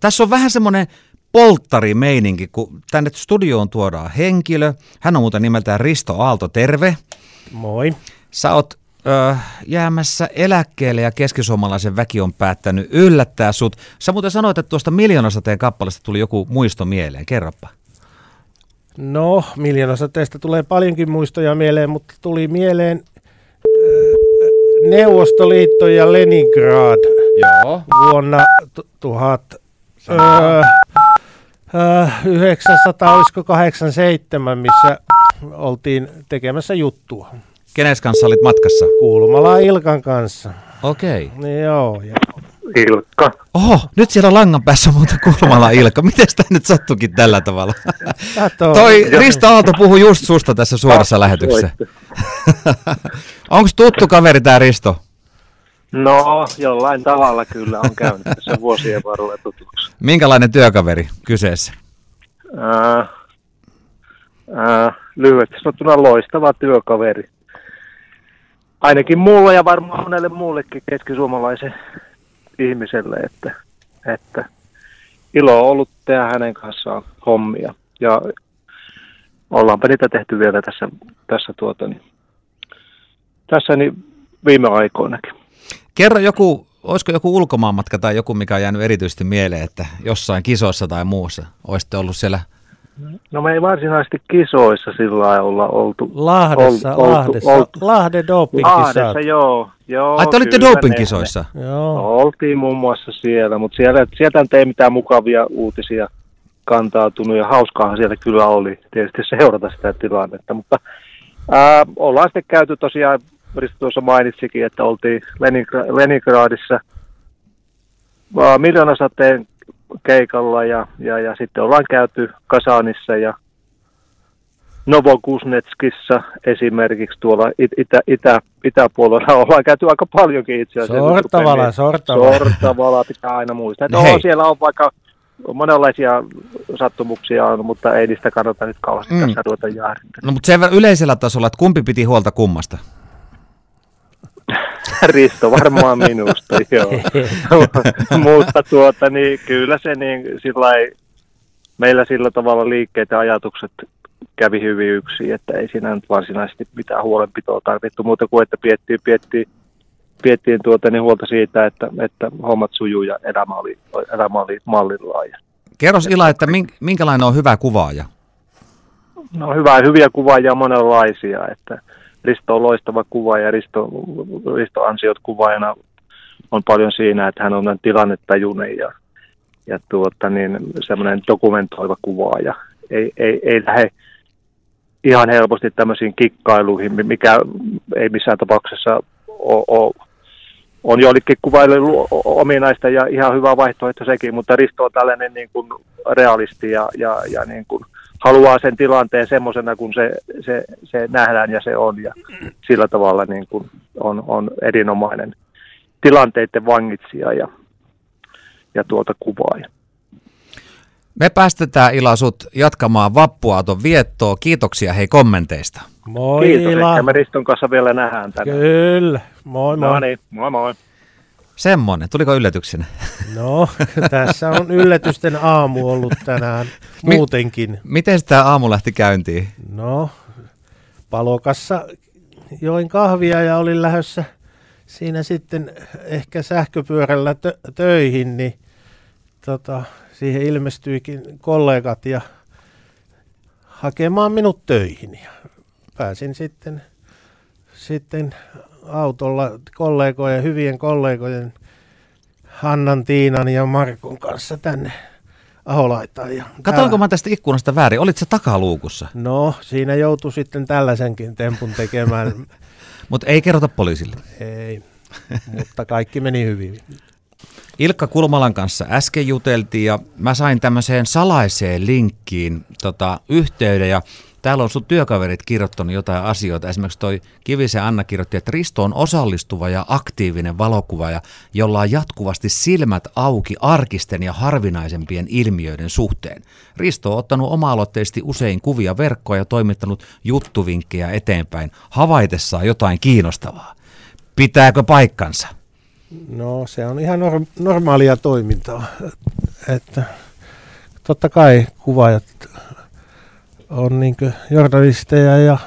Tässä on vähän semmoinen polttarimeininki, kun tänne studioon tuodaan henkilö. Hän on muuten nimeltään Risto Aalto, terve. Moi. Sä oot ö, jäämässä eläkkeelle ja keskisuomalaisen väki on päättänyt yllättää sut. Sä muuten sanoit, että tuosta miljoonasta teidän kappaleesta tuli joku muisto mieleen. Kerropa. No, miljoonasta teistä tulee paljonkin muistoja mieleen, mutta tuli mieleen Neuvostoliitto ja Leningrad Joo. vuonna 1000. Öö, öö, 1987 900, olisiko 87, missä oltiin tekemässä juttua. Kenes kanssa olit matkassa? Kuulumala Ilkan kanssa. Okei. Okay. Joo. Ja... Ilkka. Oho, nyt siellä langan päässä muuta Kulmala Ilkka. Miten tämä nyt sattukin tällä tavalla? Tato. Toi Risto Aalto puhui just susta tässä suorassa lähetyksessä. Onko tuttu kaveri tämä Risto? No, jollain tavalla kyllä on käynyt tässä vuosien varrella tutuksi. Minkälainen työkaveri kyseessä? Ää, ää, lyhyesti sanottuna loistava työkaveri. Ainakin mulla ja varmaan monelle muullekin keskisuomalaisen ihmiselle, että, että ilo on ollut tehdä hänen kanssaan hommia. Ja ollaanpa niitä tehty vielä tässä, tässä, tuota, niin, tässä niin viime aikoinakin. Kerro joku, olisiko joku ulkomaanmatka tai joku, mikä on jäänyt erityisesti mieleen, että jossain kisoissa tai muussa olisitte ollut siellä No me ei varsinaisesti kisoissa sillä lailla olla oltu. Lahdessa, oltu, Lahdessa, oltu. Lahden dopingkisat. Lahdessa, joo. joo Ai te olitte dopingkisoissa? Joo. no, oltiin muun muassa siellä, mutta siellä, sieltä ei mitään mukavia uutisia kantautunut ja hauskaahan siellä kyllä oli tietysti seurata sitä tilannetta, mutta ää, ollaan sitten käyty tosiaan, Risto tuossa mainitsikin, että oltiin Leningra- Leningradissa miljoonasateen keikalla ja, ja, ja sitten ollaan käyty Kasanissa ja Novokuznetskissa esimerkiksi tuolla it, itä, itä, itäpuolella ollaan käyty aika paljonkin itse asiassa. Sortavala, sortavala. Sortavala pitää aina muistaa. No hei. siellä on vaikka monenlaisia sattumuksia on, mutta ei niistä kannata nyt kauheasti Mm. tässä ruveta jäärittämään. No mutta sen yleisellä tasolla, että kumpi piti huolta kummasta? Risto varmaan minusta, joo. mutta tuota, niin, kyllä se niin, sillä ei, meillä sillä tavalla liikkeet ja ajatukset kävi hyvin yksin, että ei siinä nyt varsinaisesti mitään huolenpitoa tarvittu muuta kuin, että piettiin, piettiin, piettiin tuota, niin huolta siitä, että, että hommat sujuu ja elämä oli, elämä oli mallillaan. Ja, Kerros Ila, että mink- minkälainen on hyvä kuvaaja? no hyvä, hyviä kuvaajia on monenlaisia, että Risto on loistava kuvaaja, Risto, Risto ansiot kuvaajana on paljon siinä, että hän on tilannetajuinen ja, ja tuota, niin, semmoinen dokumentoiva kuvaaja. Ei, ei, ei lähde ihan helposti tämmöisiin kikkailuihin, mikä ei missään tapauksessa ole on joillekin kuvaille ominaista ja ihan hyvä vaihtoehto sekin, mutta Risto on tällainen niin kuin realisti ja, ja, ja niin kuin haluaa sen tilanteen semmoisena kuin se, se, se nähdään ja se on ja sillä tavalla niin kuin on, on erinomainen tilanteiden vangitsija ja, ja tuota kuvaaja. Me päästetään Ila sut jatkamaan vappuaaton viettoa. Kiitoksia hei kommenteista. Moi Kiitos, Ila. ehkä me Riston kanssa vielä nähdään tänään. Kyllä. Moi moi. No niin, moi moi. Semmonen, tuliko yllätyksenä? No, tässä on yllätysten aamu ollut tänään Mi- muutenkin. Miten tämä aamu lähti käyntiin? No, palokassa join kahvia ja olin lähdössä siinä sitten ehkä sähköpyörällä tö- töihin, niin tota, siihen ilmestyikin kollegat ja hakemaan minut töihin. Ja pääsin sitten, sitten autolla kollegojen, hyvien kollegojen Hannan, Tiinan ja Markon kanssa tänne Aholaitaan. Ja Katoinko mä tästä ikkunasta väärin? Olit se takaluukussa, No, siinä joutui sitten tällaisenkin tempun tekemään. mutta ei kerrota poliisille. Ei, mutta kaikki meni hyvin. Ilkka Kulmalan kanssa äsken juteltiin ja mä sain tämmöiseen salaiseen linkkiin tota, yhteyden ja täällä on sun työkaverit kirjoittanut jotain asioita. Esimerkiksi toi Kivisen Anna kirjoitti, että Risto on osallistuva ja aktiivinen valokuvaaja, jolla on jatkuvasti silmät auki arkisten ja harvinaisempien ilmiöiden suhteen. Risto on ottanut oma-aloitteisesti usein kuvia verkkoa ja toimittanut juttuvinkkejä eteenpäin havaitessaan jotain kiinnostavaa. Pitääkö paikkansa? No se on ihan norm- normaalia toimintaa. Että totta kai kuvaajat on niin journalisteja ja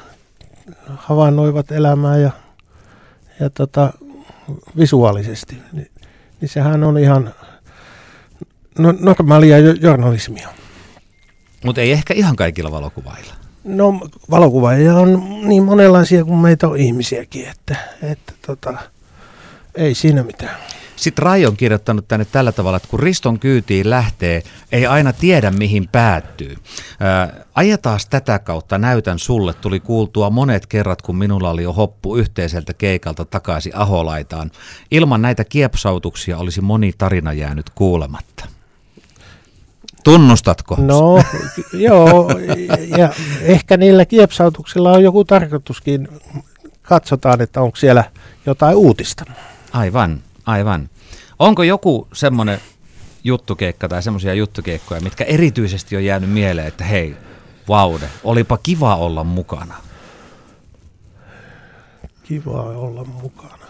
havainnoivat elämää ja, ja tota, visuaalisesti. Niin, niin sehän on ihan no, normaalia journalismia. Mutta ei ehkä ihan kaikilla valokuvailla. No valokuvaajia on niin monenlaisia kuin meitä on ihmisiäkin, että, että tota, ei siinä mitään. Sitten Rai on kirjoittanut tänne tällä tavalla, että kun Riston kyytiin lähtee, ei aina tiedä mihin päättyy. Ää, ajetaas tätä kautta, näytän sulle, tuli kuultua monet kerrat, kun minulla oli jo hoppu yhteiseltä keikalta takaisin Aholaitaan. Ilman näitä kiepsautuksia olisi moni tarina jäänyt kuulematta. Tunnustatko? No, joo, ja ehkä niillä kiepsautuksilla on joku tarkoituskin. Katsotaan, että onko siellä jotain uutista. Aivan, aivan. Onko joku semmoinen juttukeikka tai semmoisia juttukeikkoja, mitkä erityisesti on jäänyt mieleen, että hei, vaude, olipa kiva olla mukana? Kiva olla mukana.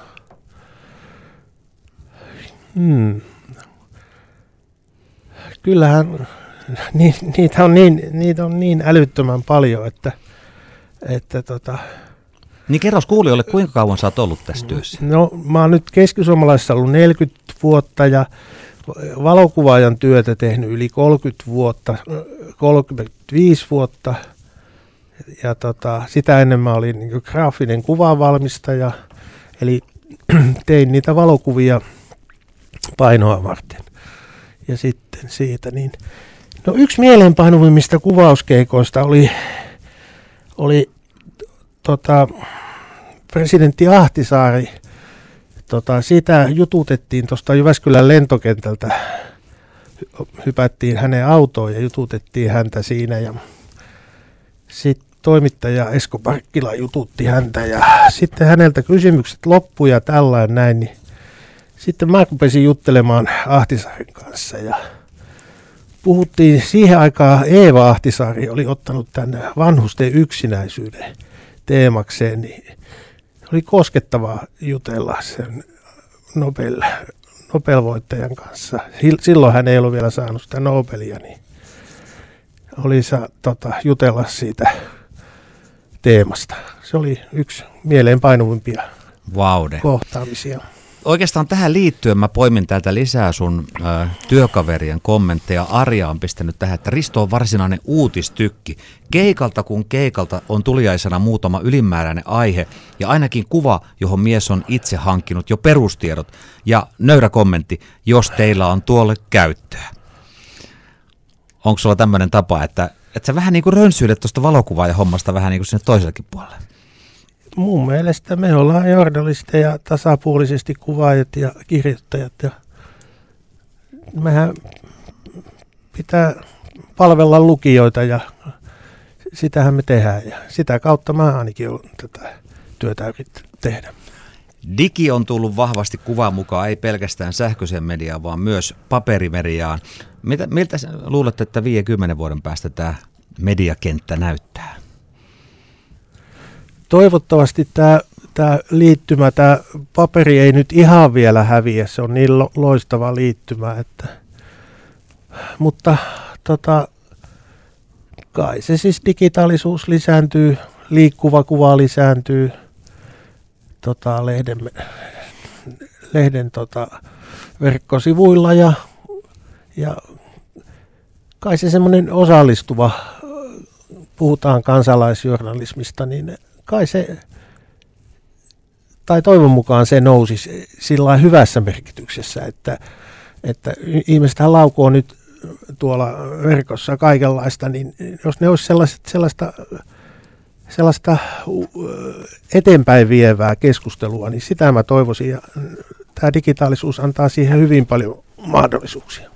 Hmm. Kyllähän ni, niitä, on niin, niitä on niin älyttömän paljon, että, että tota, niin kerros kuulijoille, kuinka kauan sä oot ollut tässä työssä? No mä oon nyt keskisuomalaisessa ollut 40 vuotta ja valokuvaajan työtä tehnyt yli 30 vuotta, 35 vuotta. Ja tota, sitä ennen mä olin niin graafinen kuvavalmistaja, eli tein niitä valokuvia painoa varten. Ja sitten siitä niin, no yksi mieleenpainuvimmista kuvauskeikoista oli, oli tota, presidentti Ahtisaari, tota, sitä jututettiin tuosta Jyväskylän lentokentältä, hypättiin hänen autoon ja jututettiin häntä siinä ja sitten toimittaja Esko Parkkila jututti häntä ja sitten häneltä kysymykset loppuja ja tällainen näin, niin sitten mä rupesin juttelemaan Ahtisaaren kanssa ja puhuttiin siihen aikaan Eeva Ahtisaari oli ottanut tänne vanhusten yksinäisyyden teemakseen, niin oli koskettavaa jutella sen Nobel, Nobel-voittajan kanssa. Silloin hän ei ollut vielä saanut sitä Nobelia, niin oli sa, tota, jutella siitä teemasta. Se oli yksi mieleenpainuvimpia Vaude. kohtaamisia oikeastaan tähän liittyen mä poimin täältä lisää sun ö, työkaverien kommentteja. Arja on pistänyt tähän, että Risto on varsinainen uutistykki. Keikalta kun keikalta on tuliaisena muutama ylimääräinen aihe ja ainakin kuva, johon mies on itse hankkinut jo perustiedot. Ja nöyrä kommentti, jos teillä on tuolle käyttöä. Onko sulla tämmöinen tapa, että, että sä vähän niin kuin rönsyilet tuosta valokuvaa ja hommasta vähän niin kuin sinne toisellekin puolelle? Mun mielestä me ollaan journalisteja, tasapuolisesti kuvaajat ja kirjoittajat. Ja mehän pitää palvella lukijoita ja sitähän me tehdään. Ja sitä kautta mä ainakin olen tätä työtä yrittänyt tehdä. Digi on tullut vahvasti kuvaan mukaan, ei pelkästään sähköiseen mediaan, vaan myös paperimediaan. Mitä, miltä luulet, että 50 vuoden päästä tämä mediakenttä näyttää? Toivottavasti tämä, tämä liittymä, tämä paperi ei nyt ihan vielä häviä, se on niin loistava liittymä, että, mutta tota, kai se siis digitaalisuus lisääntyy, liikkuva kuva lisääntyy tota, lehden, lehden tota, verkkosivuilla ja, ja kai se semmoinen osallistuva, puhutaan kansalaisjournalismista, niin kai se, tai toivon mukaan se nousi sillä hyvässä merkityksessä, että, että ihmisethän laukoo nyt tuolla verkossa kaikenlaista, niin jos ne olisi sellaiset, sellaista, sellaista eteenpäin vievää keskustelua, niin sitä mä toivoisin. Ja tämä digitaalisuus antaa siihen hyvin paljon mahdollisuuksia.